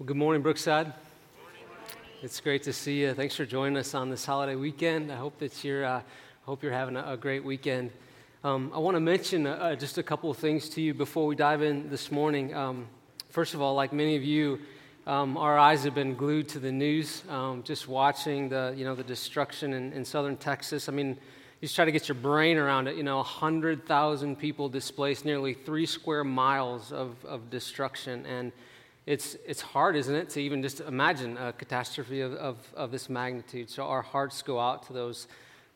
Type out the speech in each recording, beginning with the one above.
Well, good morning, Brookside. It's great to see you. Thanks for joining us on this holiday weekend. I hope that you're, uh, hope you're having a, a great weekend. Um, I want to mention uh, uh, just a couple of things to you before we dive in this morning. Um, first of all, like many of you, um, our eyes have been glued to the news, um, just watching the, you know, the destruction in, in southern Texas. I mean, you just try to get your brain around it. You know, 100,000 people displaced, nearly three square miles of, of destruction. And it's, it's hard, isn't it, to even just imagine a catastrophe of, of, of this magnitude. So our hearts go out to those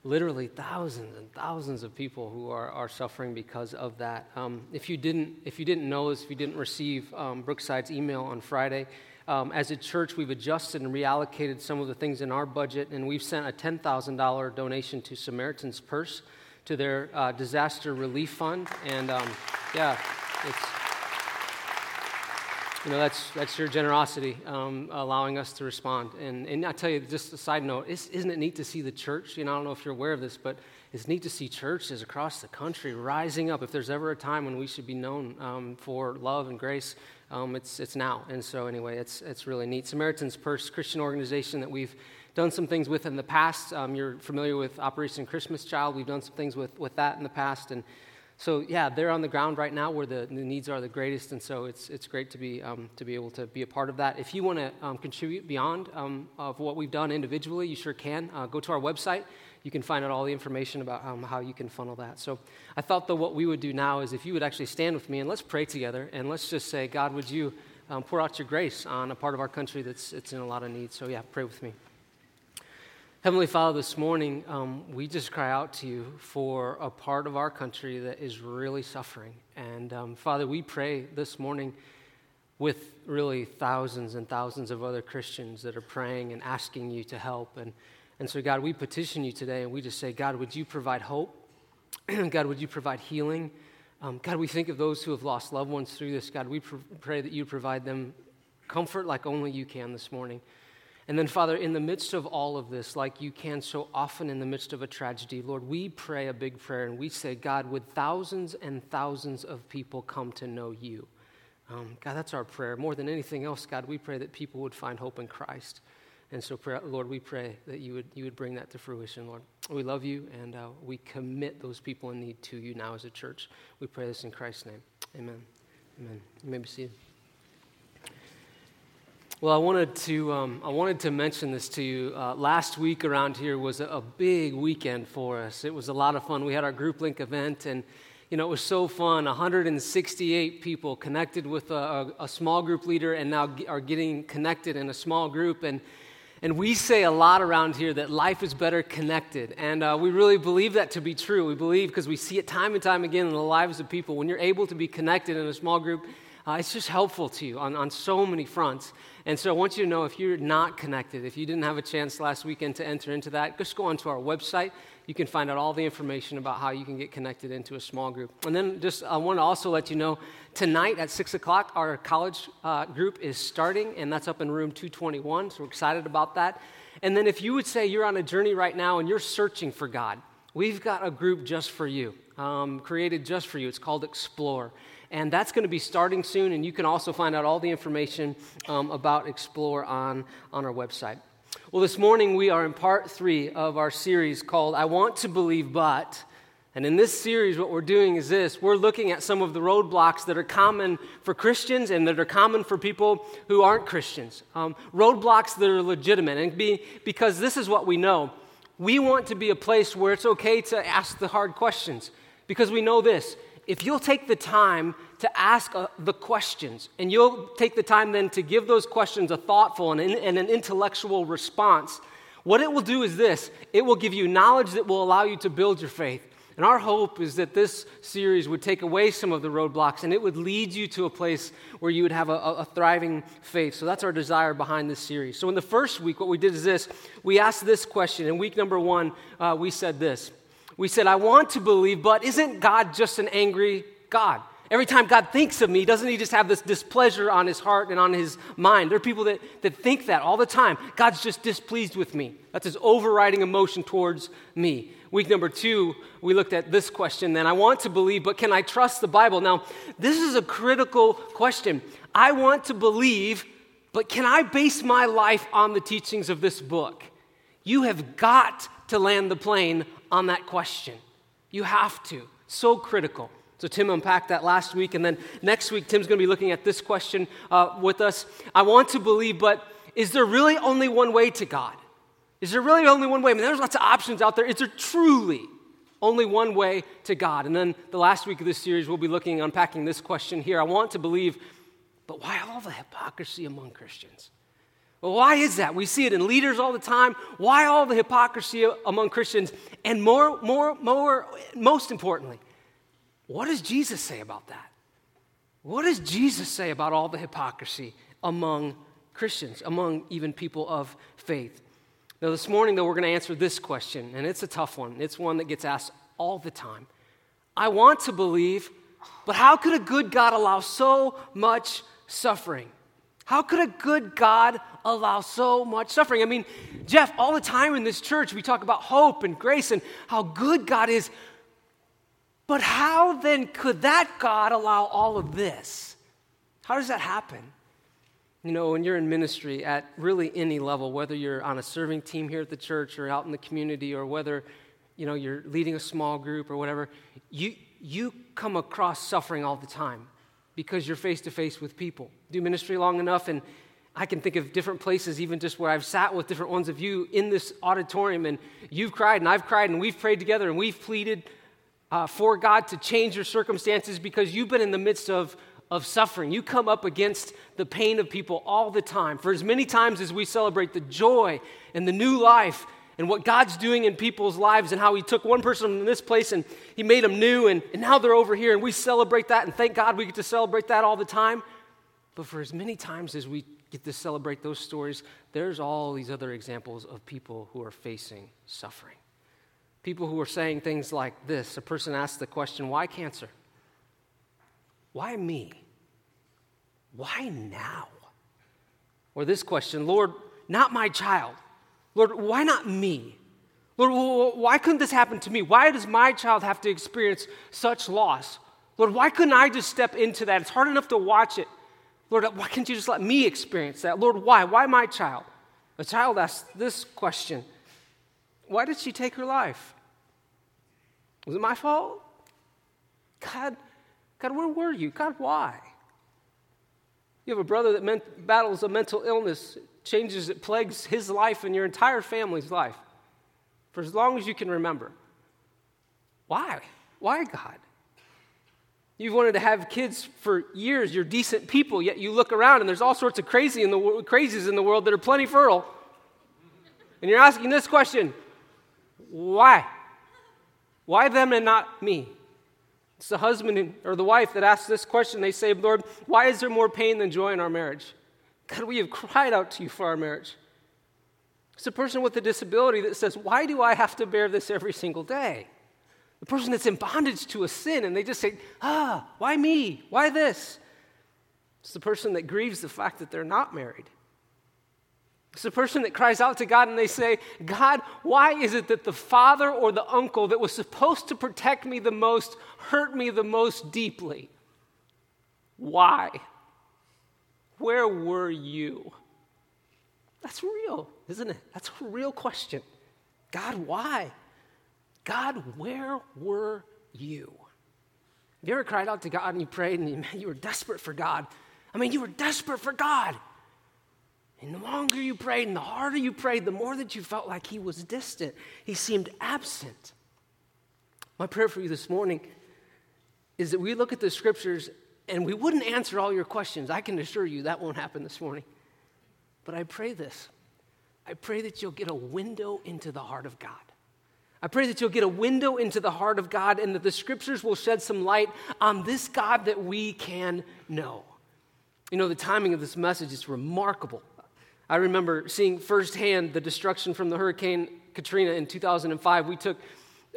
literally thousands and thousands of people who are, are suffering because of that. Um, if, you didn't, if you didn't know this, if you didn't receive um, Brookside's email on Friday, um, as a church, we've adjusted and reallocated some of the things in our budget, and we've sent a $10,000 donation to Samaritan's Purse to their uh, disaster relief fund. And um, yeah, it's you know, that's, that's your generosity um, allowing us to respond. And, and I tell you, just a side note, isn't it neat to see the church? You know, I don't know if you're aware of this, but it's neat to see churches across the country rising up. If there's ever a time when we should be known um, for love and grace, um, it's, it's now. And so, anyway, it's, it's really neat. Samaritan's Purse, Christian organization that we've done some things with in the past. Um, you're familiar with Operation Christmas Child. We've done some things with, with that in the past. And so yeah, they're on the ground right now where the, the needs are the greatest, and so it's, it's great to be, um, to be able to be a part of that. If you want to um, contribute beyond um, of what we've done individually, you sure can. Uh, go to our website. You can find out all the information about um, how you can funnel that. So I thought that what we would do now is if you would actually stand with me and let's pray together and let's just say, God, would you um, pour out your grace on a part of our country that's it's in a lot of need. So yeah, pray with me. Heavenly Father, this morning um, we just cry out to you for a part of our country that is really suffering. And um, Father, we pray this morning with really thousands and thousands of other Christians that are praying and asking you to help. And, and so, God, we petition you today and we just say, God, would you provide hope? God, would you provide healing? Um, God, we think of those who have lost loved ones through this. God, we pr- pray that you provide them comfort like only you can this morning. And then, Father, in the midst of all of this, like you can so often in the midst of a tragedy, Lord, we pray a big prayer and we say, God, would thousands and thousands of people come to know you? Um, God, that's our prayer. More than anything else, God, we pray that people would find hope in Christ. And so, pray, Lord, we pray that you would, you would bring that to fruition, Lord. We love you and uh, we commit those people in need to you now as a church. We pray this in Christ's name. Amen. Amen. You may be seated. Well, I wanted to, um, I wanted to mention this to you. Uh, last week around here was a, a, big weekend for us. It was a lot of fun. We had our group link event, and you know it was so fun. 168 people connected with a, a, a small group leader, and now are getting connected in a small group. And and we say a lot around here that life is better connected, and uh, we really believe that to be true. We believe because we see it time and time again in the lives of people. When you're able to be connected in a small group, uh, it's just helpful to you on, on so many fronts. And so I want you to know if you're not connected, if you didn't have a chance last weekend to enter into that, just go onto our website. You can find out all the information about how you can get connected into a small group. And then just I want to also let you know tonight at 6 o'clock, our college uh, group is starting, and that's up in room 221. So we're excited about that. And then if you would say you're on a journey right now and you're searching for God, we've got a group just for you, um, created just for you. It's called Explore and that's going to be starting soon. And you can also find out all the information um, about Explore on, on our website. Well, this morning we are in part three of our series called I Want to Believe But. And in this series, what we're doing is this we're looking at some of the roadblocks that are common for Christians and that are common for people who aren't Christians. Um, roadblocks that are legitimate. And be, because this is what we know we want to be a place where it's okay to ask the hard questions. Because we know this if you'll take the time to ask uh, the questions and you'll take the time then to give those questions a thoughtful and, and an intellectual response, what it will do is this it will give you knowledge that will allow you to build your faith. And our hope is that this series would take away some of the roadblocks and it would lead you to a place where you would have a, a, thriving faith. So that's our desire behind this series. So in the first week, what we did is this we asked this question. In week number one, uh, we said this we said, I want to believe, but isn't God just an angry God? Every time God thinks of me, doesn't he just have this displeasure on his heart and on his mind? There are people that, that think that all the time. God's just displeased with me. That's his overriding emotion towards me. Week number two, we looked at this question then. I want to believe, but can I trust the Bible? Now, this is a critical question. I want to believe, but can I base my life on the teachings of this book? You have got to land the plane on that question. You have to. So critical. So, Tim unpacked that last week, and then next week, Tim's going to be looking at this question uh, with us. I want to believe, but is there really only one way to God? Is there really only one way? I mean, there's lots of options out there. Is there truly only one way to God? And then the last week of this series, we'll be looking, unpacking this question here. I want to believe, but why all the hypocrisy among Christians? Why is that? We see it in leaders all the time. Why all the hypocrisy among Christians? And more, more, more, most importantly, what does Jesus say about that? What does Jesus say about all the hypocrisy among Christians, among even people of faith? Now, this morning, though, we're going to answer this question, and it's a tough one. It's one that gets asked all the time. I want to believe, but how could a good God allow so much suffering? How could a good God allow so much suffering? I mean, Jeff, all the time in this church, we talk about hope and grace and how good God is. But how then could that God allow all of this? How does that happen? You know, when you're in ministry at really any level, whether you're on a serving team here at the church or out in the community or whether, you know, you're leading a small group or whatever, you, you come across suffering all the time because you're face to face with people. Do ministry long enough, and I can think of different places, even just where I've sat with different ones of you in this auditorium, and you've cried, and I've cried, and we've prayed together, and we've pleaded uh, for God to change your circumstances because you've been in the midst of, of suffering. You come up against the pain of people all the time. For as many times as we celebrate the joy and the new life and what God's doing in people's lives and how He took one person from this place and He made them new, and, and now they're over here, and we celebrate that, and thank God we get to celebrate that all the time. But for as many times as we get to celebrate those stories, there's all these other examples of people who are facing suffering. People who are saying things like this. A person asks the question, Why cancer? Why me? Why now? Or this question, Lord, not my child. Lord, why not me? Lord, why couldn't this happen to me? Why does my child have to experience such loss? Lord, why couldn't I just step into that? It's hard enough to watch it. Lord, why can't you just let me experience that? Lord, why? Why my child? A child asks this question Why did she take her life? Was it my fault? God, God, where were you? God, why? You have a brother that meant, battles a mental illness changes, it plagues his life and your entire family's life for as long as you can remember. Why? Why, God? You've wanted to have kids for years. You're decent people, yet you look around and there's all sorts of crazy in the, crazies in the world that are plenty fertile. And you're asking this question why? Why them and not me? It's the husband or the wife that asks this question. They say, Lord, why is there more pain than joy in our marriage? God, we have cried out to you for our marriage. It's a person with a disability that says, Why do I have to bear this every single day? The person that's in bondage to a sin, and they just say, Ah, why me? Why this? It's the person that grieves the fact that they're not married. It's the person that cries out to God and they say, God, why is it that the father or the uncle that was supposed to protect me the most hurt me the most deeply? Why? Where were you? That's real, isn't it? That's a real question. God, why? God, where were you? Have you ever cried out to God and you prayed and you, you were desperate for God? I mean, you were desperate for God. And the longer you prayed and the harder you prayed, the more that you felt like He was distant. He seemed absent. My prayer for you this morning is that we look at the scriptures and we wouldn't answer all your questions. I can assure you that won't happen this morning. But I pray this I pray that you'll get a window into the heart of God. I pray that you'll get a window into the heart of God and that the scriptures will shed some light on this God that we can know. You know, the timing of this message is remarkable. I remember seeing firsthand the destruction from the Hurricane Katrina in 2005. We took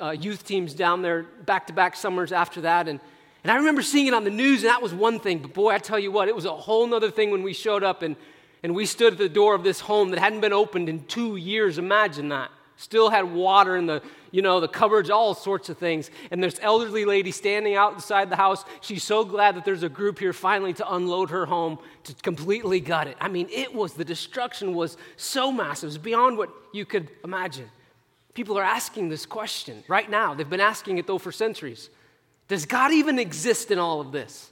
uh, youth teams down there back to back summers after that, and and I remember seeing it on the news, and that was one thing. But boy, I tell you what, it was a whole other thing when we showed up and, and we stood at the door of this home that hadn't been opened in two years. Imagine that. Still had water in the, you know, the cupboards, all sorts of things. And there's elderly lady standing outside the house. She's so glad that there's a group here finally to unload her home to completely gut it. I mean, it was the destruction was so massive, it was beyond what you could imagine. People are asking this question right now. They've been asking it though for centuries. Does God even exist in all of this?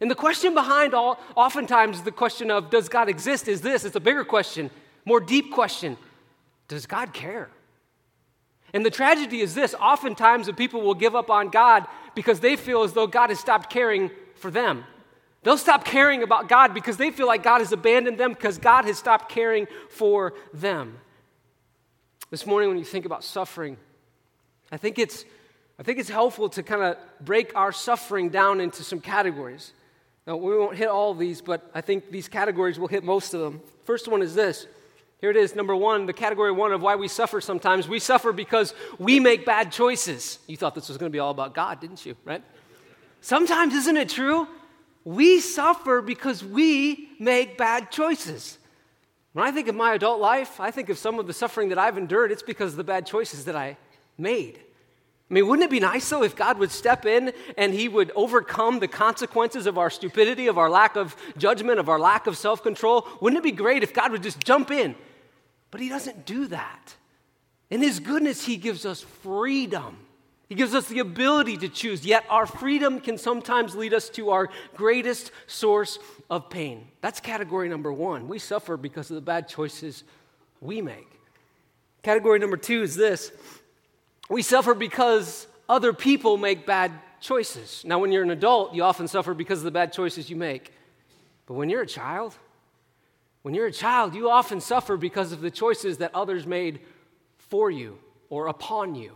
And the question behind all, oftentimes the question of does God exist is this it's a bigger question, more deep question does God care? And the tragedy is this oftentimes the people will give up on God because they feel as though God has stopped caring for them. They'll stop caring about God because they feel like God has abandoned them because God has stopped caring for them. This morning, when you think about suffering, I think it's, I think it's helpful to kind of break our suffering down into some categories. Now, we won't hit all of these, but I think these categories will hit most of them. First one is this here it is, number one, the category one of why we suffer sometimes. We suffer because we make bad choices. You thought this was going to be all about God, didn't you? Right? Sometimes, isn't it true? We suffer because we make bad choices. When I think of my adult life, I think of some of the suffering that I've endured, it's because of the bad choices that I made. I mean, wouldn't it be nice though if God would step in and He would overcome the consequences of our stupidity, of our lack of judgment, of our lack of self control? Wouldn't it be great if God would just jump in but he doesn't do that. In his goodness, he gives us freedom. He gives us the ability to choose, yet our freedom can sometimes lead us to our greatest source of pain. That's category number one. We suffer because of the bad choices we make. Category number two is this we suffer because other people make bad choices. Now, when you're an adult, you often suffer because of the bad choices you make. But when you're a child, when you're a child, you often suffer because of the choices that others made for you or upon you.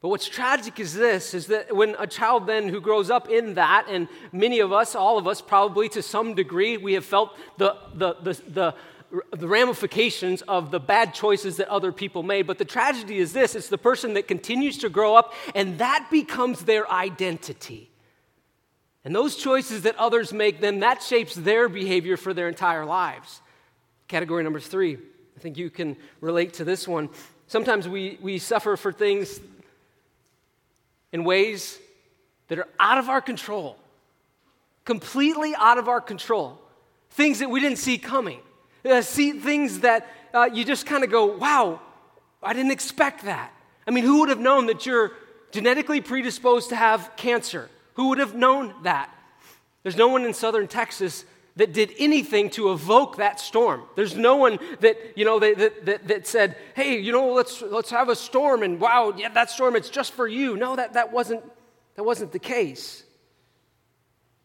But what's tragic is this is that when a child then who grows up in that, and many of us, all of us probably to some degree, we have felt the, the, the, the, the ramifications of the bad choices that other people made. But the tragedy is this it's the person that continues to grow up, and that becomes their identity. And those choices that others make, then that shapes their behavior for their entire lives. Category number three, I think you can relate to this one. Sometimes we, we suffer for things in ways that are out of our control, completely out of our control, things that we didn't see coming, uh, see things that uh, you just kind of go, wow, I didn't expect that. I mean, who would have known that you're genetically predisposed to have cancer? Who would have known that? There's no one in southern Texas that did anything to evoke that storm. There's no one that, you know, that, that, that, said, hey, you know, let's, let's have a storm and wow, yeah, that storm, it's just for you. No, that, that, wasn't, that wasn't the case.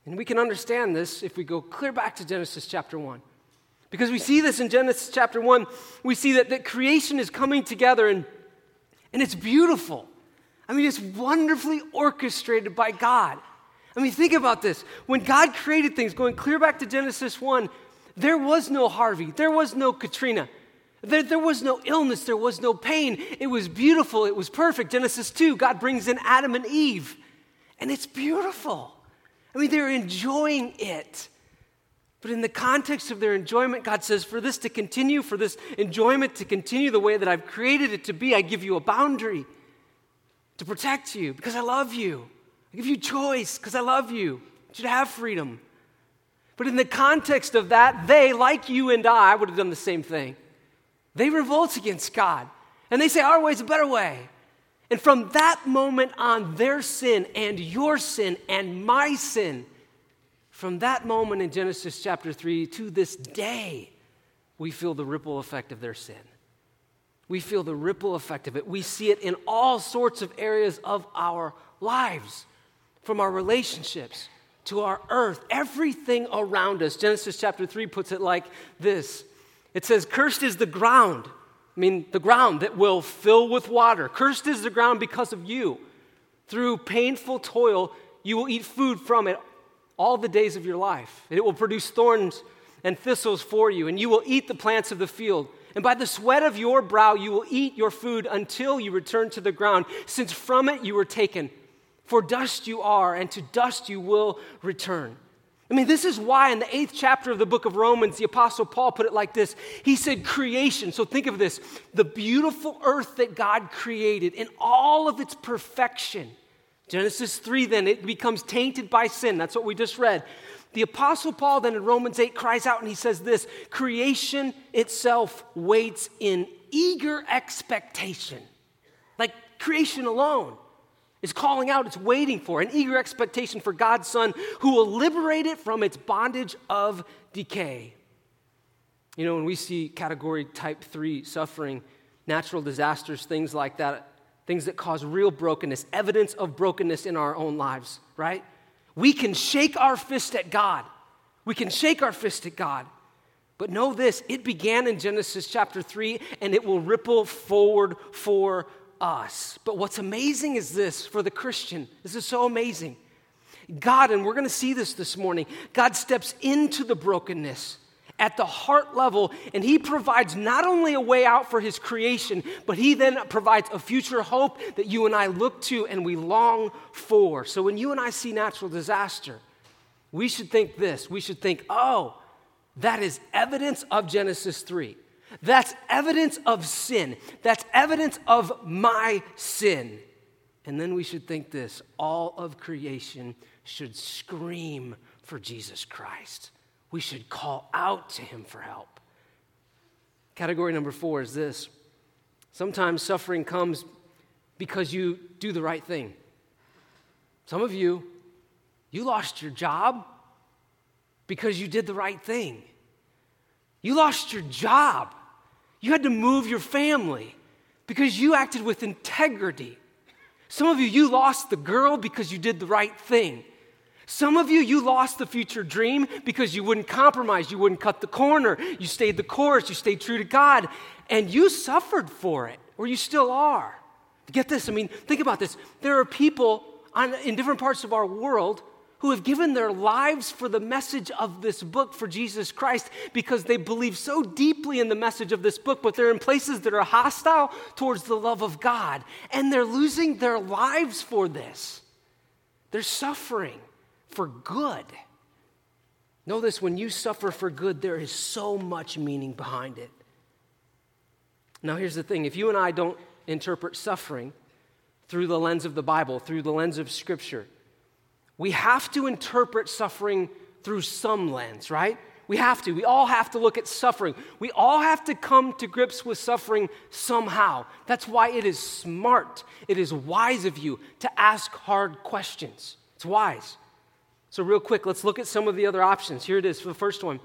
And we can understand this if we go clear back to Genesis chapter 1. Because we see this in Genesis chapter 1. We see that, that creation is coming together and, and it's beautiful. I mean, it's wonderfully orchestrated by God. I mean, think about this. When God created things, going clear back to Genesis 1, there was no Harvey, there was no Katrina, there, there was no illness, there was no pain. It was beautiful, it was perfect. Genesis 2, God brings in Adam and Eve, and it's beautiful. I mean, they're enjoying it. But in the context of their enjoyment, God says, for this to continue, for this enjoyment to continue the way that I've created it to be, I give you a boundary to protect you because I love you. I give you choice because I love you. I should have freedom. But in the context of that, they, like you and I, would have done the same thing. They revolt against God. And they say, Our way is a better way. And from that moment on, their sin and your sin and my sin, from that moment in Genesis chapter 3 to this day, we feel the ripple effect of their sin we feel the ripple effect of it. We see it in all sorts of areas of our lives, from our relationships to our earth, everything around us. Genesis chapter 3 puts it like this it says, Cursed is the ground. I mean, the ground that will fill with water. Cursed is the ground because of you. Through painful toil, you will eat food from it all the days of your life. It will produce thorns and thistles for you, and you will eat the plants of the field. And by the sweat of your brow you will eat your food until you return to the ground, since from it you were taken. For dust you are, and to dust you will return. I mean, this is why in the eighth chapter of the book of Romans, the Apostle Paul put it like this. He said, Creation. So think of this the beautiful earth that God created in all of its perfection. Genesis 3, then, it becomes tainted by sin. That's what we just read. The Apostle Paul, then in Romans 8, cries out and he says this Creation itself waits in eager expectation. Like creation alone is calling out, it's waiting for an eager expectation for God's Son who will liberate it from its bondage of decay. You know, when we see category type three suffering, natural disasters, things like that, things that cause real brokenness, evidence of brokenness in our own lives, right? We can shake our fist at God. We can shake our fist at God. But know this it began in Genesis chapter 3 and it will ripple forward for us. But what's amazing is this for the Christian. This is so amazing. God, and we're going to see this this morning, God steps into the brokenness at the heart level, and He provides not only a way out for His creation, but He then provides a future hope that you and I look to and we long for. So when you and I see natural disaster, we should think this. We should think, oh, that is evidence of Genesis 3. That's evidence of sin. That's evidence of my sin. And then we should think this all of creation should scream for Jesus Christ. We should call out to him for help. Category number four is this sometimes suffering comes because you do the right thing. Some of you, you lost your job because you did the right thing. You lost your job you had to move your family because you acted with integrity. Some of you, you lost the girl because you did the right thing. Some of you, you lost the future dream because you wouldn't compromise, you wouldn't cut the corner, you stayed the course, you stayed true to God, and you suffered for it, or you still are. Get this, I mean, think about this. There are people on, in different parts of our world who have given their lives for the message of this book for Jesus Christ because they believe so deeply in the message of this book, but they're in places that are hostile towards the love of God. And they're losing their lives for this. They're suffering for good. Know this when you suffer for good, there is so much meaning behind it. Now, here's the thing if you and I don't interpret suffering through the lens of the Bible, through the lens of Scripture, we have to interpret suffering through some lens, right? We have to. We all have to look at suffering. We all have to come to grips with suffering somehow. That's why it is smart, it is wise of you to ask hard questions. It's wise. So, real quick, let's look at some of the other options. Here it is for the first one.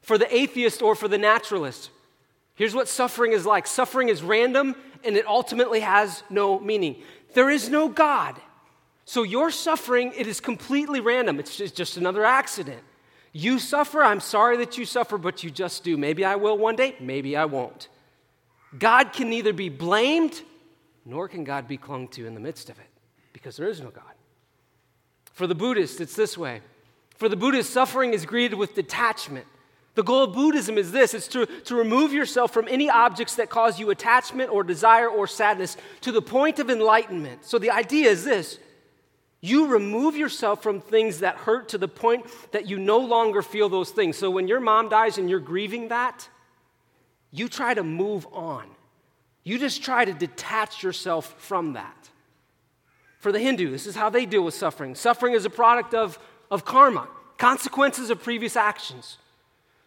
For the atheist or for the naturalist, here's what suffering is like suffering is random and it ultimately has no meaning. There is no God. So your suffering, it is completely random. It's just, another accident. You suffer, I'm sorry that you suffer, but you just do. Maybe I will one day, maybe I won't. God can neither be blamed nor can God be clung to in the midst of it because there is no God. For the Buddhist, it's this way. For the Buddhist, suffering is greeted with detachment. The goal of Buddhism is this it's to, to remove yourself from any objects that cause you attachment or desire or sadness to the point of enlightenment. So the idea is this you remove yourself from things that hurt to the point that you no longer feel those things. So when your mom dies and you're grieving that, you try to move on. You just try to detach yourself from that. For the Hindu, this is how they deal with suffering. Suffering is a product of, of karma, consequences of previous actions.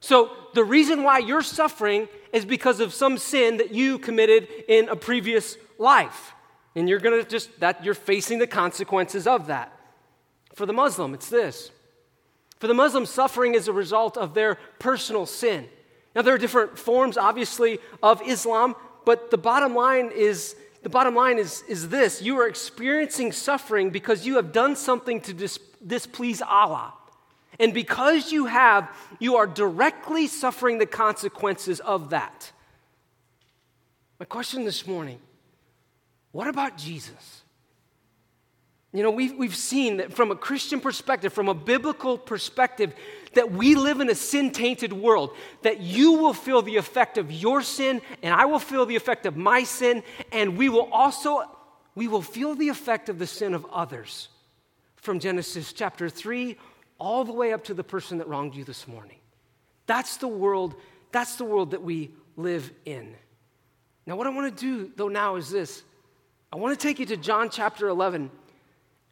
So the reason why you're suffering is because of some sin that you committed in a previous life. And you're going to just, that you're facing the consequences of that. For the Muslim, it's this. For the Muslim, suffering is a result of their personal sin. Now, there are different forms, obviously, of Islam, but the bottom line is the bottom line is, is this you are experiencing suffering because you have done something to dis- displease Allah. And because you have, you are directly suffering the consequences of that. My question this morning what about Jesus? You know, we've, we've seen that from a Christian perspective, from a biblical perspective, that we live in a sin tainted world, that you will feel the effect of your sin, and I will feel the effect of my sin, and we will also we will feel the effect of the sin of others from Genesis chapter 3 all the way up to the person that wronged you this morning. That's the world, that's the world that we live in. Now, what I want to do, though, now is this I want to take you to John chapter 11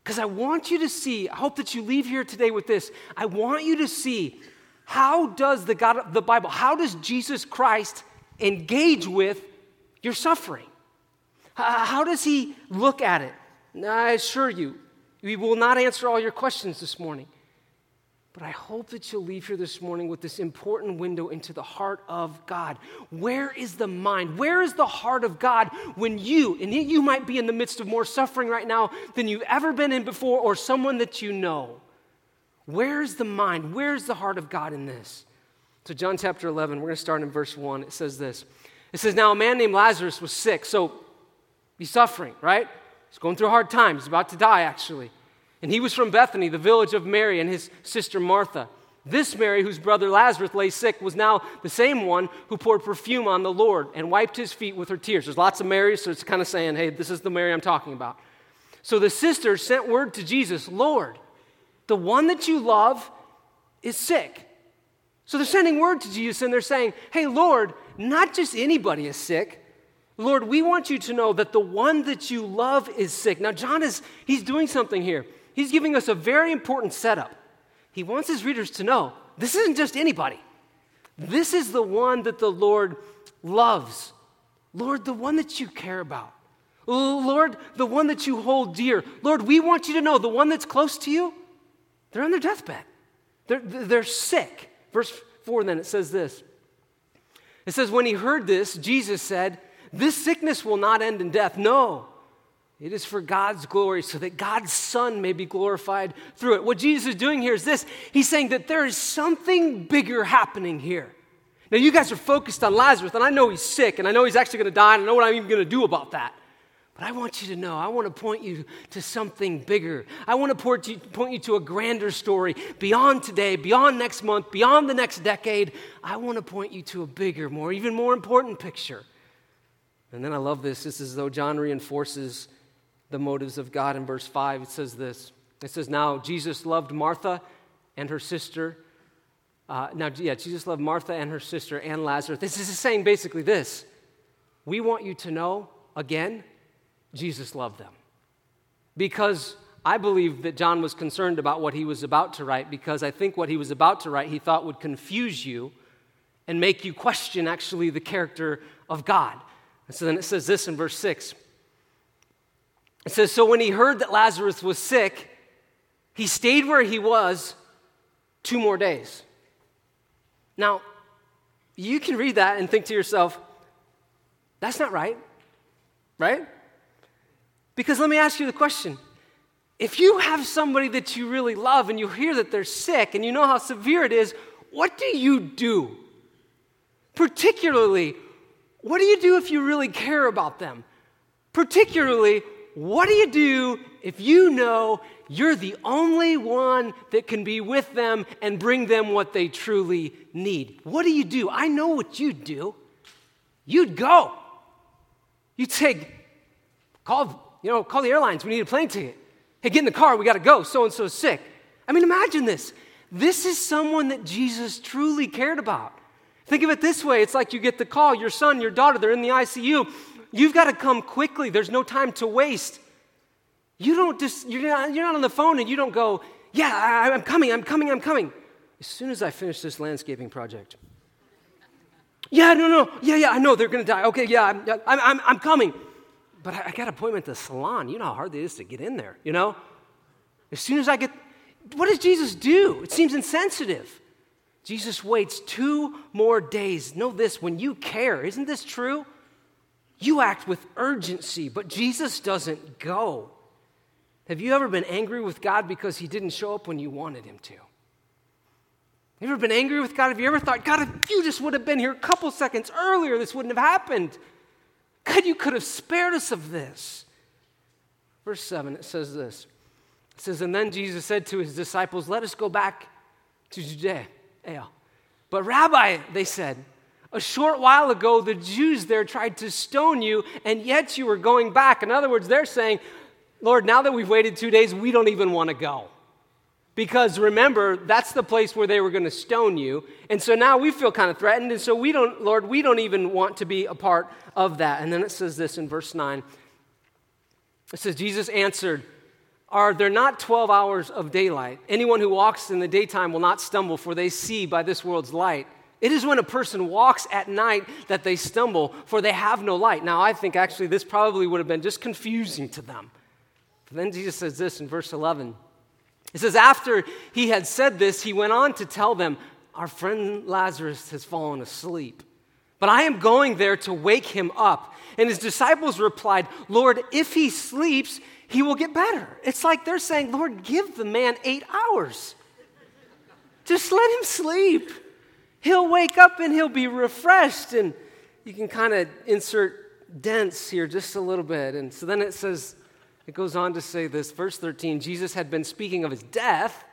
because I want you to see, I hope that you leave here today with this. I want you to see how does the God of the Bible, how does Jesus Christ engage with your suffering? How does he look at it? I assure you, we will not answer all your questions this morning. But I hope that you'll leave here this morning with this important window into the heart of God. Where is the mind? Where is the heart of God when you, and you might be in the midst of more suffering right now than you've ever been in before, or someone that you know? Where is the mind? Where is the heart of God in this? So, John chapter 11, we're going to start in verse 1. It says this It says, Now a man named Lazarus was sick, so he's suffering, right? He's going through hard time. He's about to die, actually. And he was from Bethany, the village of Mary and his sister Martha. This Mary, whose brother Lazarus lay sick, was now the same one who poured perfume on the Lord and wiped his feet with her tears. There's lots of Marys, so it's kind of saying, hey, this is the Mary I'm talking about. So the sister sent word to Jesus Lord, the one that you love is sick. So they're sending word to Jesus and they're saying, hey, Lord, not just anybody is sick. Lord, we want you to know that the one that you love is sick. Now, John is, he's doing something here. He's giving us a very important setup. He wants his readers to know this isn't just anybody. This is the one that the Lord loves. Lord, the one that you care about. Lord, the one that you hold dear. Lord, we want you to know the one that's close to you, they're on their deathbed. They're, they're sick. Verse 4 then it says this It says, When he heard this, Jesus said, This sickness will not end in death. No, it is for God's glory, so that God's Son may be glorified through it. What Jesus is doing here is this He's saying that there is something bigger happening here. Now, you guys are focused on Lazarus, and I know he's sick, and I know he's actually going to die, and I know what I'm even going to do about that. But I want you to know, I want to point you to something bigger. I want to point you, to a grander story beyond today, beyond next month, beyond the next decade. I want to point you to a bigger, more, even more important picture. And then I love this. This is as though John reinforces the motives of God. In verse 5, it says this It says, Now Jesus loved Martha and her sister. Uh, now, yeah, Jesus loved Martha and her sister and Lazarus. This is saying basically this We want you to know, again, Jesus loved them. Because I believe that John was concerned about what he was about to write, because I think what he was about to write he thought would confuse you and make you question actually the character of God. And so then it says this in verse 6 it says, So when he heard that Lazarus was sick, he stayed where he was two more days. Now, you can read that and think to yourself, that's not right, right? Because let me ask you the question. If you have somebody that you really love and you hear that they're sick and you know how severe it is, what do you do? Particularly, what do you do if you really care about them? Particularly, what do you do if you know you're the only one that can be with them and bring them what they truly need? What do you do? I know what you'd do. You'd go. You'd say, call, you know, call the airlines, we need a plane ticket. Hey, get in the car, we gotta go. So and so's sick. I mean, imagine this. This is someone that Jesus truly cared about. Think of it this way it's like you get the call, your son, your daughter, they're in the ICU. You've got to come quickly. There's no time to waste. You don't just, you're not, you're not on the phone and you don't go, yeah, I, I'm coming, I'm coming, I'm coming. As soon as I finish this landscaping project. Yeah, no, no, yeah, yeah, I know they're going to die. Okay, yeah, I'm, I'm, I'm, coming. But I, I got an appointment at the salon. You know how hard it is to get in there, you know? As soon as I get, what does Jesus do? It seems insensitive. Jesus waits two more days. Know this when you care, isn't this true? You act with urgency, but Jesus doesn't go. Have you ever been angry with God because he didn't show up when you wanted him to? Have you ever been angry with God? Have you ever thought, God, if you just would have been here a couple seconds earlier, this wouldn't have happened? God, you could have spared us of this. Verse 7, it says this. It says, And then Jesus said to his disciples, Let us go back to Judea. But, Rabbi, they said, a short while ago, the Jews there tried to stone you, and yet you were going back. In other words, they're saying, Lord, now that we've waited two days, we don't even want to go. because remember, that's the place where they were going to stone you. And so now we feel kind of threatened. And so we don't, Lord, we don't even want to be a part of that. And then it says this in verse 9 it says, Jesus answered, Are there not 12 hours of daylight? Anyone who walks in the daytime will not stumble, for they see by this world's light. It is when a person walks at night that they stumble, for they have no light. Now, I think actually this probably would have been just confusing to them. But then Jesus says this in verse 11. It says, After he had said this, he went on to tell them, Our friend Lazarus has fallen asleep, but I am going there to wake him up. And his disciples replied, Lord, if he sleeps, he will get better. It's like they're saying, Lord, give the man eight hours. Just let him sleep. He'll wake up and he'll be refreshed. And you can kind of insert dense here just a little bit. And so then it says, it goes on to say this, verse 13 Jesus had been speaking of his death,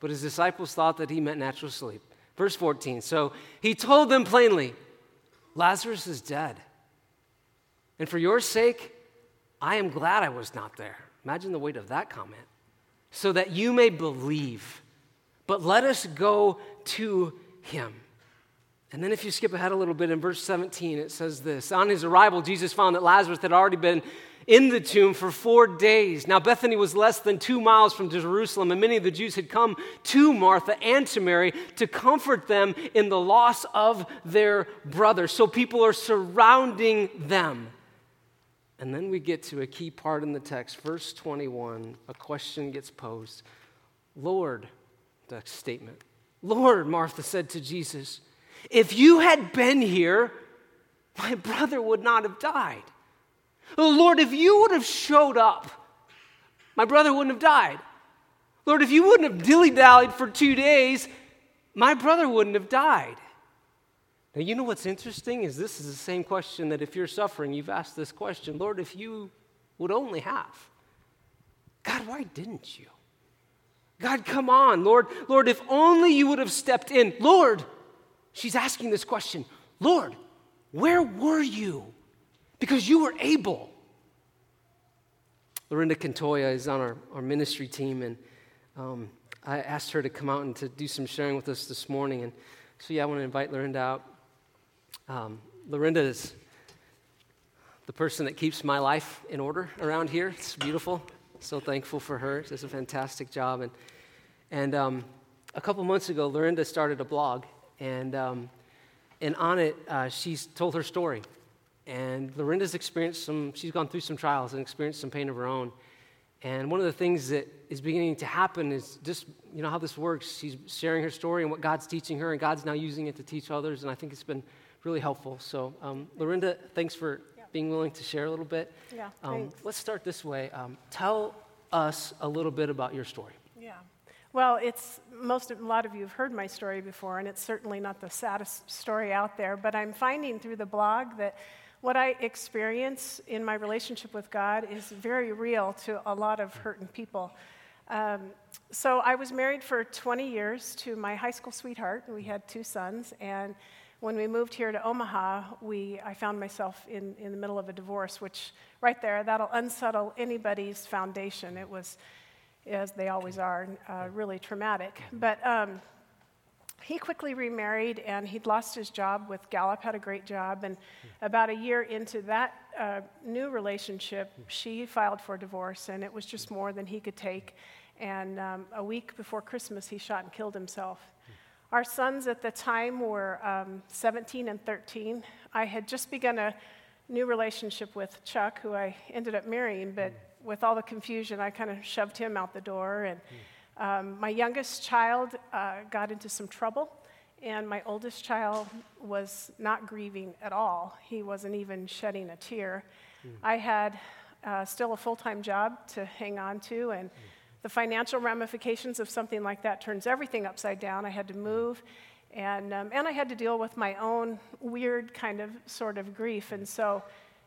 but his disciples thought that he meant natural sleep. Verse 14 So he told them plainly, Lazarus is dead. And for your sake, I am glad I was not there. Imagine the weight of that comment. So that you may believe. But let us go to him. And then, if you skip ahead a little bit in verse 17, it says this On his arrival, Jesus found that Lazarus had already been in the tomb for four days. Now, Bethany was less than two miles from Jerusalem, and many of the Jews had come to Martha and to Mary to comfort them in the loss of their brother. So people are surrounding them. And then we get to a key part in the text, verse 21. A question gets posed Lord, the statement, Lord, Martha said to Jesus, if you had been here, my brother would not have died. Oh, Lord, if you would have showed up, my brother wouldn't have died. Lord, if you wouldn't have dilly dallied for two days, my brother wouldn't have died. Now, you know what's interesting is this is the same question that if you're suffering, you've asked this question Lord, if you would only have, God, why didn't you? God, come on, Lord, Lord, if only you would have stepped in. Lord, she's asking this question Lord, where were you? because you were able. Lorinda Cantoya is on our, our ministry team, and um, I asked her to come out and to do some sharing with us this morning. And so, yeah, I want to invite Lorinda out. Um, Lorinda is the person that keeps my life in order around here. It's beautiful. So thankful for her. She does a fantastic job. And, and um, a couple months ago, Lorinda started a blog, and, um, and on it, uh, she's told her story. And Lorinda's experienced some, she's gone through some trials and experienced some pain of her own. And one of the things that is beginning to happen is just, you know, how this works. She's sharing her story and what God's teaching her, and God's now using it to teach others. And I think it's been really helpful. So, um, Lorinda, thanks for yeah. being willing to share a little bit. Yeah, um, let's start this way. Um, tell us a little bit about your story. Well, it's most a lot of you have heard my story before, and it's certainly not the saddest story out there. But I'm finding through the blog that what I experience in my relationship with God is very real to a lot of hurting people. Um, so I was married for 20 years to my high school sweetheart. We had two sons, and when we moved here to Omaha, we, I found myself in, in the middle of a divorce, which right there, that'll unsettle anybody's foundation. It was, as they always are, uh, really traumatic. But um, he quickly remarried and he'd lost his job with Gallup, had a great job. And about a year into that uh, new relationship, she filed for divorce, and it was just more than he could take. And um, a week before Christmas, he shot and killed himself. Our sons at the time were um, 17 and 13. I had just begun a new relationship with Chuck, who I ended up marrying, but with all the confusion, I kind of shoved him out the door. And um, my youngest child uh, got into some trouble, and my oldest child was not grieving at all. He wasn't even shedding a tear. Mm. I had uh, still a full time job to hang on to, and mm. the financial ramifications of something like that turns everything upside down. I had to move. And, um, and I had to deal with my own weird kind of sort of grief. And so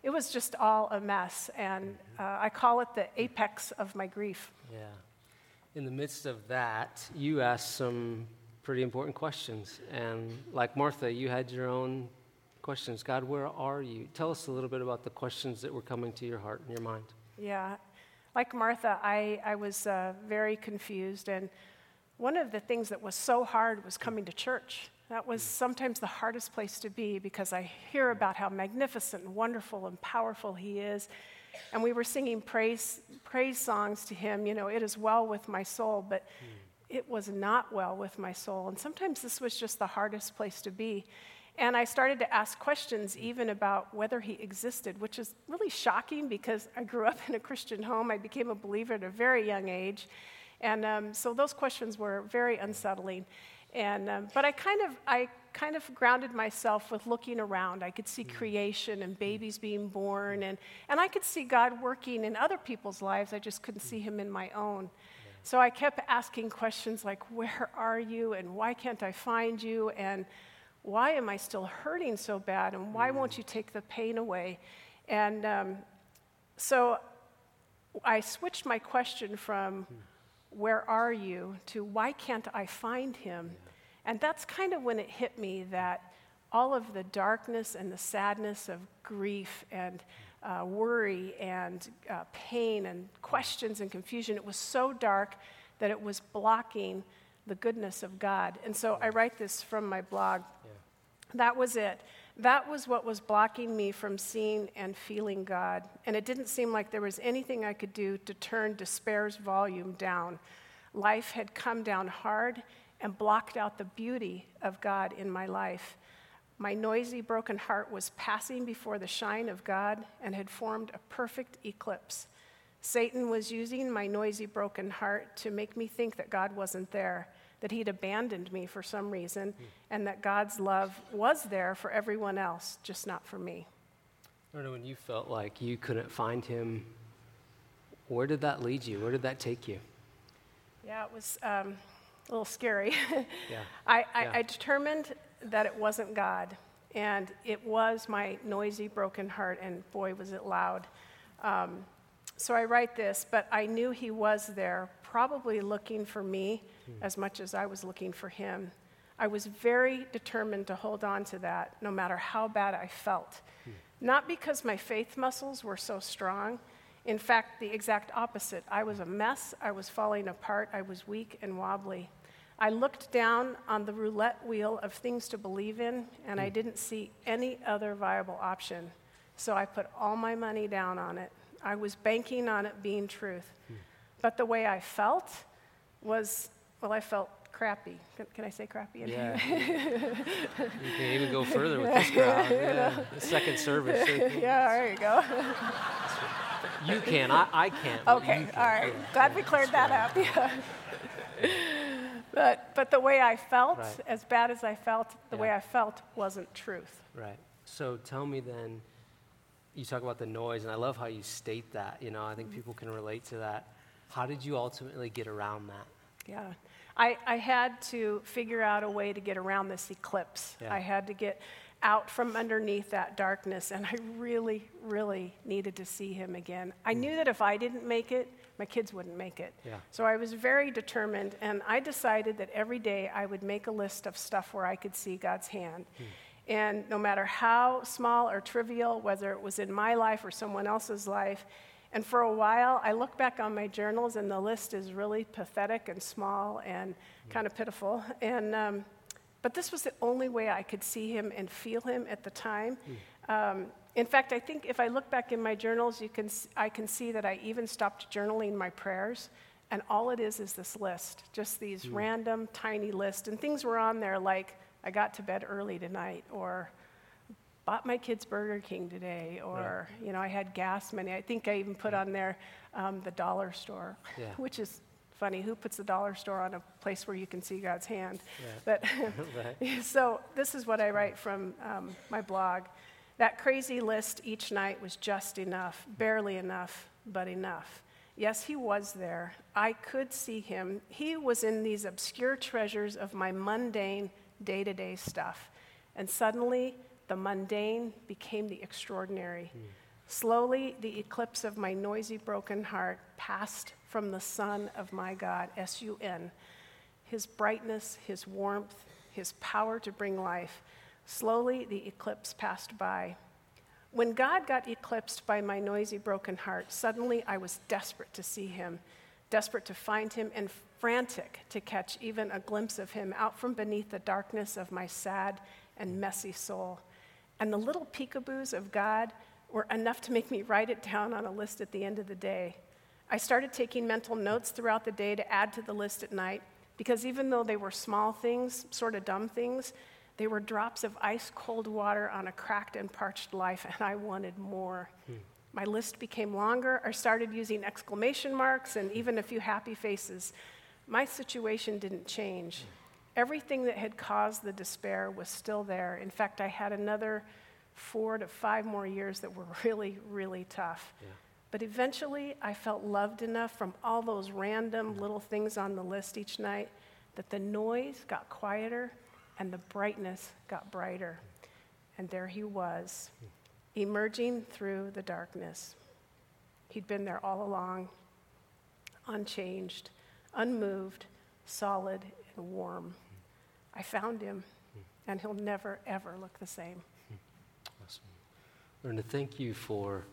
it was just all a mess. And uh, I call it the apex of my grief. Yeah in the midst of that, you asked some pretty important questions. And like Martha, you had your own questions. God, where are you? Tell us a little bit about the questions that were coming to your heart and your mind. Yeah. Like Martha, I, I was uh, very confused. And one of the things that was so hard was coming to church. That was sometimes the hardest place to be because I hear about how magnificent and wonderful and powerful He is. And we were singing praise, praise songs to Him, you know, it is well with my soul, but it was not well with my soul. And sometimes this was just the hardest place to be. And I started to ask questions even about whether he existed, which is really shocking because I grew up in a Christian home. I became a believer at a very young age. And um, so those questions were very unsettling. And, um, but I kind, of, I kind of grounded myself with looking around. I could see mm. creation and babies being born, and, and I could see God working in other people's lives. I just couldn't see Him in my own. So I kept asking questions like, Where are you? And why can't I find you? And why am I still hurting so bad? And why won't mm. you take the pain away? And um, so I switched my question from, hmm. Where are you? to why can't I find him? And that's kind of when it hit me that all of the darkness and the sadness of grief and uh, worry and uh, pain and questions and confusion, it was so dark that it was blocking the goodness of God. And so I write this from my blog. Yeah. That was it. That was what was blocking me from seeing and feeling God. And it didn't seem like there was anything I could do to turn despair's volume down. Life had come down hard and blocked out the beauty of God in my life. My noisy, broken heart was passing before the shine of God and had formed a perfect eclipse. Satan was using my noisy, broken heart to make me think that God wasn't there that he'd abandoned me for some reason, and that God's love was there for everyone else, just not for me. I don't know when you felt like you couldn't find him, where did that lead you? Where did that take you? Yeah, it was um, a little scary. yeah. I, I, yeah. I determined that it wasn't God, and it was my noisy, broken heart, and boy, was it loud. Um, so I write this, but I knew he was there, probably looking for me as much as I was looking for him. I was very determined to hold on to that no matter how bad I felt. Not because my faith muscles were so strong. In fact, the exact opposite. I was a mess. I was falling apart. I was weak and wobbly. I looked down on the roulette wheel of things to believe in, and I hmm. didn't see any other viable option. So I put all my money down on it. I was banking on it being truth. Hmm. But the way I felt was well, I felt crappy. Can, can I say crappy? Yeah. you can even go further with this crowd. Yeah. The second service. yeah, there you go. you can. I, I can't. Okay, can. all right. Yeah. Glad we cleared that up. Yeah. but, but the way I felt, right. as bad as I felt, the yeah. way I felt wasn't truth. Right. So tell me then, you talk about the noise, and I love how you state that. You know, I think mm-hmm. people can relate to that. How did you ultimately get around that? Yeah. I, I had to figure out a way to get around this eclipse. Yeah. I had to get out from underneath that darkness, and I really, really needed to see him again. I mm. knew that if I didn't make it, my kids wouldn't make it. Yeah. So I was very determined, and I decided that every day I would make a list of stuff where I could see God's hand. Mm. And no matter how small or trivial, whether it was in my life or someone else's life, and for a while, I look back on my journals, and the list is really pathetic and small and kind of pitiful. And, um, but this was the only way I could see him and feel him at the time. Um, in fact, I think if I look back in my journals, you can, I can see that I even stopped journaling my prayers. And all it is is this list, just these mm. random tiny lists. And things were on there like, I got to bed early tonight, or bought my kids Burger King today, or you know, I had gas money. I think I even put on there um, the dollar store, yeah. which is funny. Who puts the dollar store on a place where you can see God's hand? But so this is what I write from um, my blog. That crazy list each night was just enough, barely enough, but enough. Yes, he was there. I could see him. He was in these obscure treasures of my mundane day to day stuff. And suddenly, the mundane became the extraordinary. Mm. Slowly, the eclipse of my noisy, broken heart passed from the Son of my God, S U N. His brightness, his warmth, his power to bring life. Slowly, the eclipse passed by. When God got eclipsed by my noisy, broken heart, suddenly I was desperate to see him. desperate to find him and frantic to catch even a glimpse of him out from beneath the darkness of my sad and messy soul. And the little peekaboos of God were enough to make me write it down on a list at the end of the day. I started taking mental notes throughout the day to add to the list at night because even though they were small things, sort of dumb things, they were drops of ice cold water on a cracked and parched life, and I wanted more. Hmm. My list became longer. I started using exclamation marks and even a few happy faces. My situation didn't change. Everything that had caused the despair was still there. In fact, I had another four to five more years that were really, really tough. Yeah. But eventually, I felt loved enough from all those random little things on the list each night that the noise got quieter and the brightness got brighter. And there he was, hmm. emerging through the darkness. He'd been there all along, unchanged, unmoved, solid, and warm. I found him, and he'll never, ever look the same. Awesome. Lorna, thank you for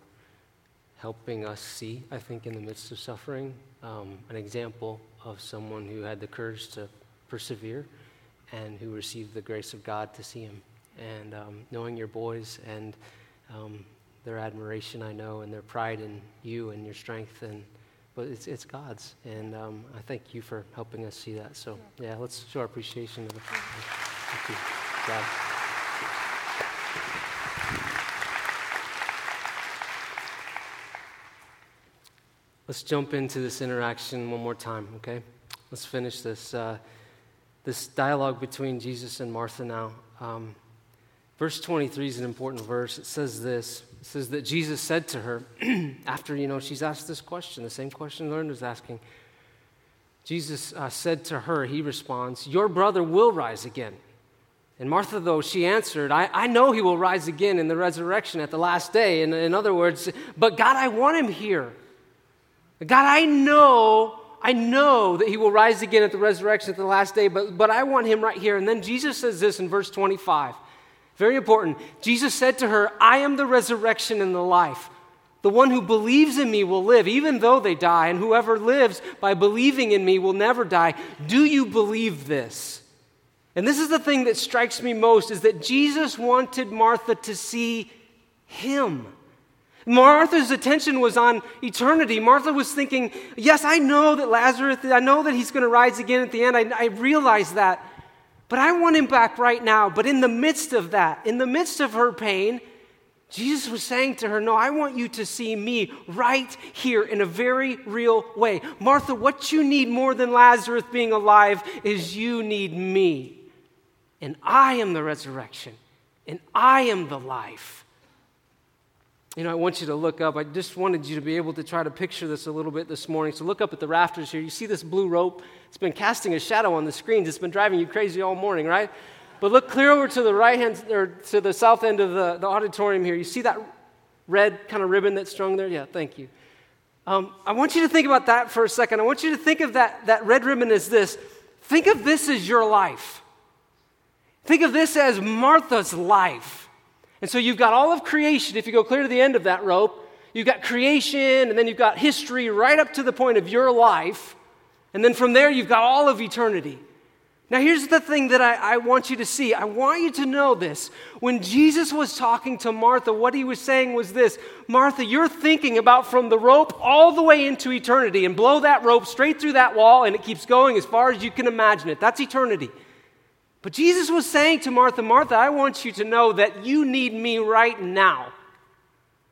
helping us see, I think, in the midst of suffering, um, an example of someone who had the courage to persevere and who received the grace of God to see him. And um, knowing your boys and um, their admiration, I know, and their pride in you and your strength, and but it's, it's God's. And um, I thank you for helping us see that. So, yeah, let's show our appreciation. Thank you, God. Let's jump into this interaction one more time, okay? Let's finish this, uh, this dialogue between Jesus and Martha now. Um, verse 23 is an important verse. It says this It says that Jesus said to her, after, you know, she's asked this question, the same question Lauren was asking. Jesus uh, said to her, he responds, Your brother will rise again. And Martha, though, she answered, I, I know he will rise again in the resurrection at the last day. In, in other words, but God, I want him here. God, I know, I know that he will rise again at the resurrection at the last day, but, but I want him right here. And then Jesus says this in verse 25. Very important. Jesus said to her, I am the resurrection and the life. The one who believes in me will live, even though they die, and whoever lives by believing in me will never die. Do you believe this? And this is the thing that strikes me most is that Jesus wanted Martha to see him. Martha's attention was on eternity. Martha was thinking, Yes, I know that Lazarus, I know that he's going to rise again at the end. I, I realize that. But I want him back right now. But in the midst of that, in the midst of her pain, Jesus was saying to her, No, I want you to see me right here in a very real way. Martha, what you need more than Lazarus being alive is you need me. And I am the resurrection, and I am the life. You know, I want you to look up. I just wanted you to be able to try to picture this a little bit this morning. So look up at the rafters here. You see this blue rope? It's been casting a shadow on the screens. It's been driving you crazy all morning, right? But look clear over to the right hand or to the south end of the, the auditorium here. You see that red kind of ribbon that's strung there? Yeah, thank you. Um, I want you to think about that for a second. I want you to think of that, that red ribbon as this. Think of this as your life. Think of this as Martha's life. And so you've got all of creation, if you go clear to the end of that rope, you've got creation, and then you've got history right up to the point of your life. And then from there, you've got all of eternity. Now, here's the thing that I, I, want you to see. I want you to know this. When Jesus was talking to Martha, what he was saying was this Martha, you're thinking about from the rope all the way into eternity and blow that rope straight through that wall, and it keeps going as far as you can imagine it. That's eternity. But Jesus was saying to Martha, Martha, I want you to know that you need me right now.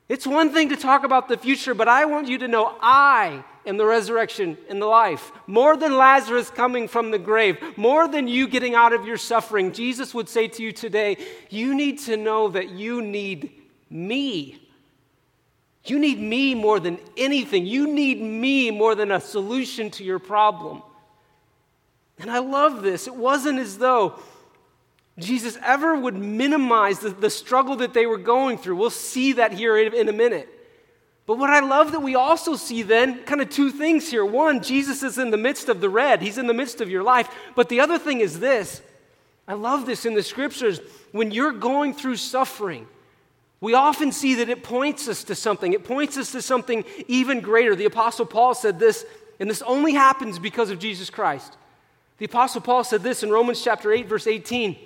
It's one thing to talk about the future, but I want you to know I am the resurrection and the life. More than Lazarus coming from the grave, more than you getting out of your suffering, Jesus would say to you today, you need to know that you need me. You need me more than anything. You need me more than a solution to your problem. And I love this. It wasn't as though Jesus ever would minimize the, the struggle that they were going through. We'll see that here in, in a minute. But what I love that we also see then, kind of two things here. One, Jesus is in the midst of the red, He's in the midst of your life. But the other thing is this I love this in the scriptures. When you're going through suffering, we often see that it points us to something. It points us to something even greater. The Apostle Paul said this And this only happens because of Jesus Christ. The Apostle Paul said this in Romans chapter 8, verse 18.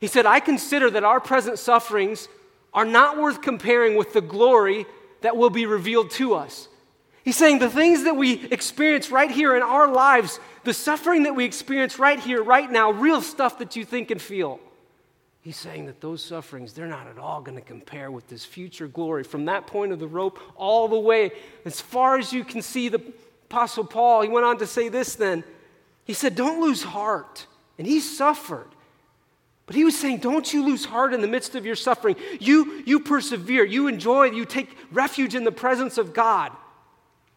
He said, I consider that our present sufferings are not worth comparing with the glory that will be revealed to us. He's saying the things that we experience right here in our lives, the suffering that we experience right here, right now, real stuff that you think and feel. He's saying that those sufferings, they're not at all going to compare with this future glory. From that point of the rope all the way, as far as you can see, the Apostle Paul, he went on to say this then. He said, Don't lose heart. And he suffered. But he was saying, don't you lose heart in the midst of your suffering. You, you persevere, you enjoy, you take refuge in the presence of God.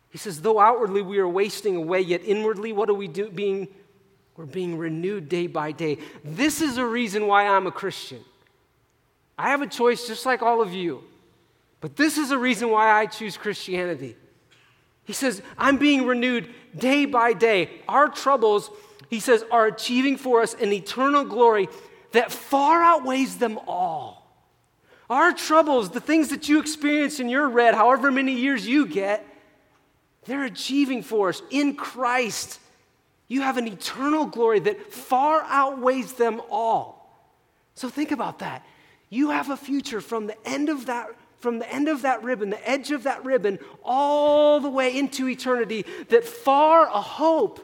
He says, though outwardly we are wasting away, yet inwardly, what are we do, being? We're being renewed day by day. This is a reason why I'm a Christian. I have a choice just like all of you. But this is a reason why I choose Christianity. He says, I'm being renewed day by day. Our troubles, he says, are achieving for us an eternal glory that far outweighs them all. Our troubles, the things that you experience in your red, however many years you get, they're achieving for us in Christ. You have an eternal glory that far outweighs them all. So think about that. You have a future from the end of that from the end of that ribbon, the edge of that ribbon, all the way into eternity that far a hope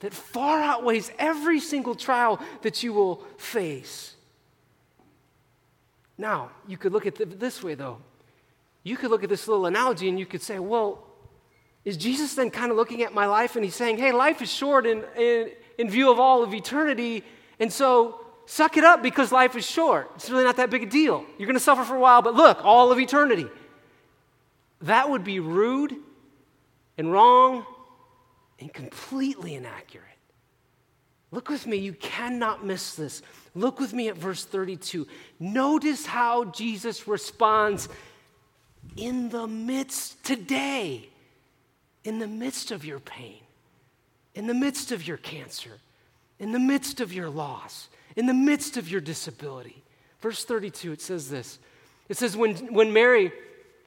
that far outweighs every single trial that you will face. Now, you could look at it this way, though. You could look at this little analogy and you could say, well, is Jesus then kind of looking at my life and he's saying, hey, life is short in, in, in view of all of eternity, and so suck it up because life is short. It's really not that big a deal. You're going to suffer for a while, but look, all of eternity. That would be rude and wrong and completely inaccurate. Look with me, you cannot miss this. Look with me at verse 32. Notice how Jesus responds in the midst today, in the midst of your pain, in the midst of your cancer, in the midst of your loss, in the midst of your disability. Verse 32, it says this. It says, when, when Mary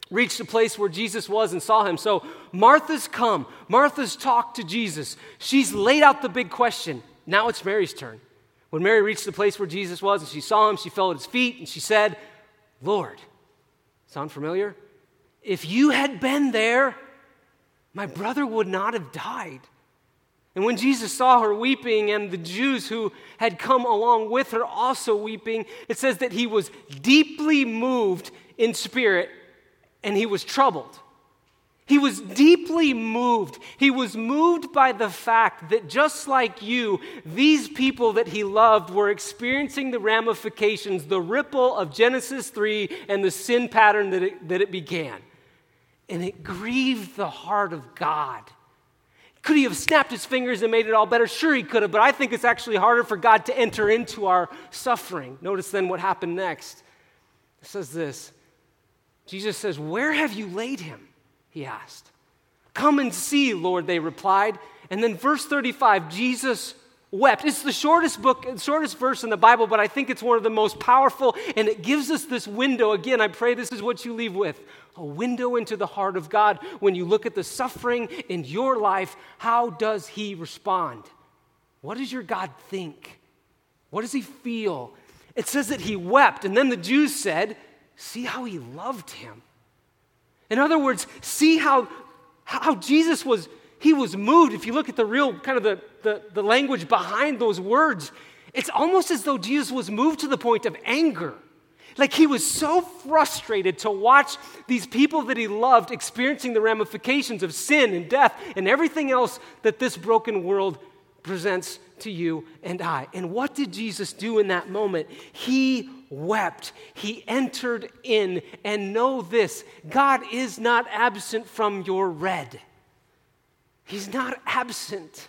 reached the place where Jesus was and saw him. So Martha's come. Martha's talked to Jesus. She's laid out the big question. Now it's Mary's turn. When Mary reached the place where Jesus was and she saw him, she fell at his feet and she said, Lord, sound familiar? If you had been there, my brother would not have died. And when Jesus saw her weeping and the Jews who had come along with her also weeping, it says that he was deeply moved in spirit and he was troubled. He was deeply moved. He was moved by the fact that just like you, these people that he loved were experiencing the ramifications, the ripple of Genesis 3 and the sin pattern that it, that it began. And it grieved the heart of God. Could he have snapped his fingers and made it all better? Sure, he could have, but I think it's actually harder for God to enter into our suffering. Notice then what happened next. It says this Jesus says, Where have you laid him? He asked. Come and see, Lord, they replied. And then verse 35, Jesus wept. It's the shortest book, shortest verse in the Bible, but I think it's one of the most powerful, and it gives us this window. Again, I pray this is what you leave with a window into the heart of God. When you look at the suffering in your life, how does He respond? What does your God think? What does He feel? It says that He wept, and then the Jews said, See how he loved him. In other words, see how, how Jesus was, he was moved. If you look at the real kind of the, the, the language behind those words, it's almost as though Jesus was moved to the point of anger. Like he was so frustrated to watch these people that he loved experiencing the ramifications of sin and death and everything else that this broken world presents to you and I. And what did Jesus do in that moment? He wept. He entered in. And know this God is not absent from your red, He's not absent.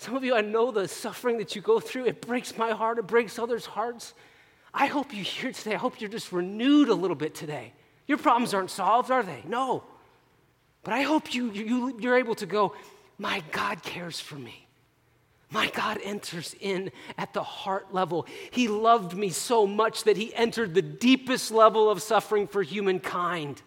Some of you, I know the suffering that you go through. It breaks my heart, it breaks others' hearts. I hope you hear today. I hope you're just renewed a little bit today. Your problems aren't solved, are they? No. But I hope you, you, you're able to go, My God cares for me. My God enters in at the heart level. He loved me so much that he entered the deepest level of suffering for humankind.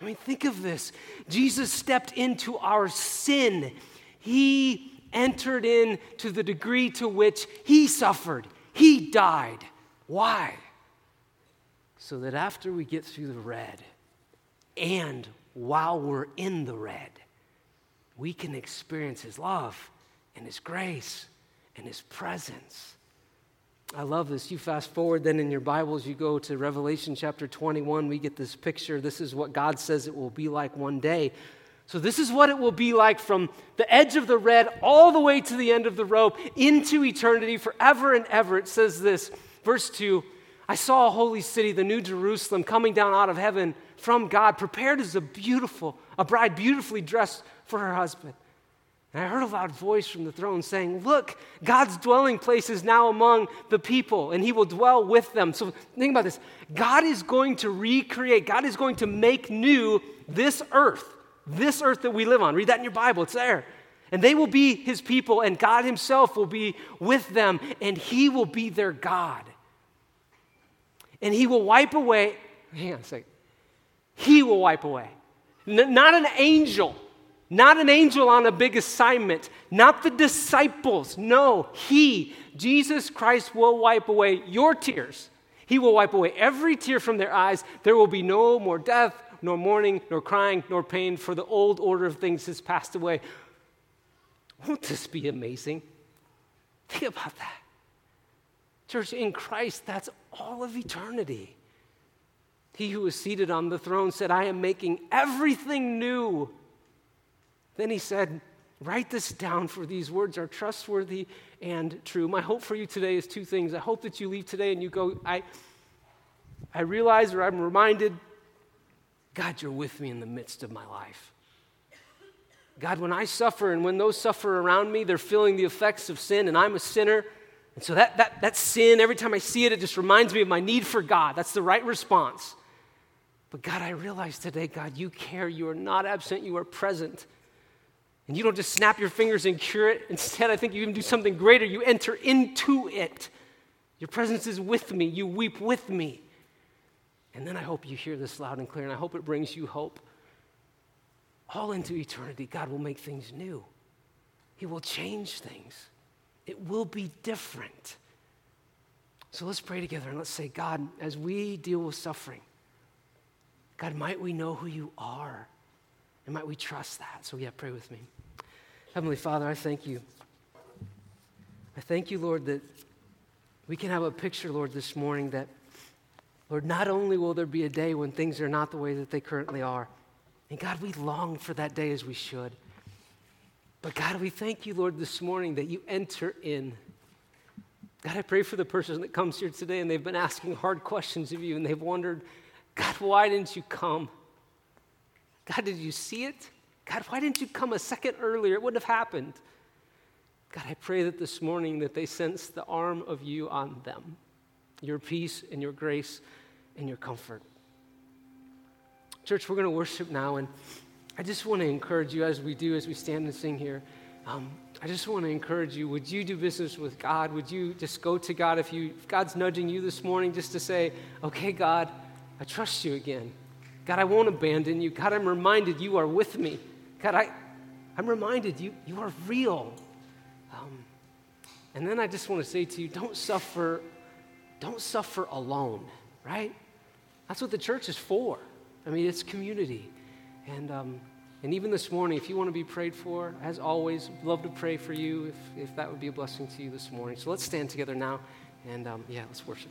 I mean, think of this. Jesus stepped into our sin. He entered in to the degree to which he suffered. He died. Why? So that after we get through the red, and while we're in the red, we can experience his love and his grace and his presence. I love this. You fast forward then in your Bibles, you go to Revelation chapter 21. We get this picture. This is what God says it will be like one day. So, this is what it will be like from the edge of the red all the way to the end of the rope into eternity forever and ever. It says this, verse 2 I saw a holy city, the new Jerusalem, coming down out of heaven from God, prepared as a beautiful, a bride beautifully dressed for her husband. And I heard a loud voice from the throne saying, Look, God's dwelling place is now among the people, and he will dwell with them. So think about this God is going to recreate, God is going to make new this earth, this earth that we live on. Read that in your Bible, it's there. And they will be his people, and God himself will be with them, and he will be their God. And he will wipe away, hang on a second. He will wipe away. N- not an angel not an angel on a big assignment, not the disciples. No, He, Jesus Christ, will wipe away your tears. He will wipe away every tear from their eyes. There will be no more death, nor mourning, nor crying, nor pain, for the old order of things has passed away. Won't this be amazing? Think about that. Church, in Christ, that's all of eternity. He who is seated on the throne said, I am making everything new. Then he said, Write this down, for these words are trustworthy and true. My hope for you today is two things. I hope that you leave today and you go, I, I realize or I'm reminded, God, you're with me in the midst of my life. God, when I suffer and when those suffer around me, they're feeling the effects of sin, and I'm a sinner. And so that, that, that sin, every time I see it, it just reminds me of my need for God. That's the right response. But God, I realize today, God, you care. You are not absent, you are present. And you don't just snap your fingers and cure it. Instead, I think you even do something greater. You enter into it. Your presence is with me. You weep with me. And then I hope you hear this loud and clear, and I hope it brings you hope. All into eternity, God will make things new. He will change things. It will be different. So let's pray together and let's say, God, as we deal with suffering, God, might we know who you are, and might we trust that. So, yeah, pray with me. Heavenly Father, I thank you. I thank you, Lord, that we can have a picture, Lord, this morning that, Lord, not only will there be a day when things are not the way that they currently are, and God, we long for that day as we should. But God, we thank you, Lord, this morning that you enter in. God, I pray for the person that comes here today and they've been asking hard questions of you and they've wondered, God, why didn't you come? God, did you see it? God, why didn't you come a second earlier? It wouldn't have happened. God, I pray that this morning that they sense the arm of you on them, your peace and your grace and your comfort. Church, we're going to worship now, and I just want to encourage you as we do, as we stand and sing here. Um, I just want to encourage you. Would you do business with God? Would you just go to God if you if God's nudging you this morning just to say, "Okay, God, I trust you again. God, I won't abandon you. God, I'm reminded you are with me." God, I, I'm reminded you, you are real. Um, and then I just want to say to you, don't suffer, don't suffer alone, right? That's what the church is for. I mean, it's community. And, um, and even this morning, if you want to be prayed for, as always, love to pray for you if, if that would be a blessing to you this morning. So let's stand together now and, um, yeah, let's worship.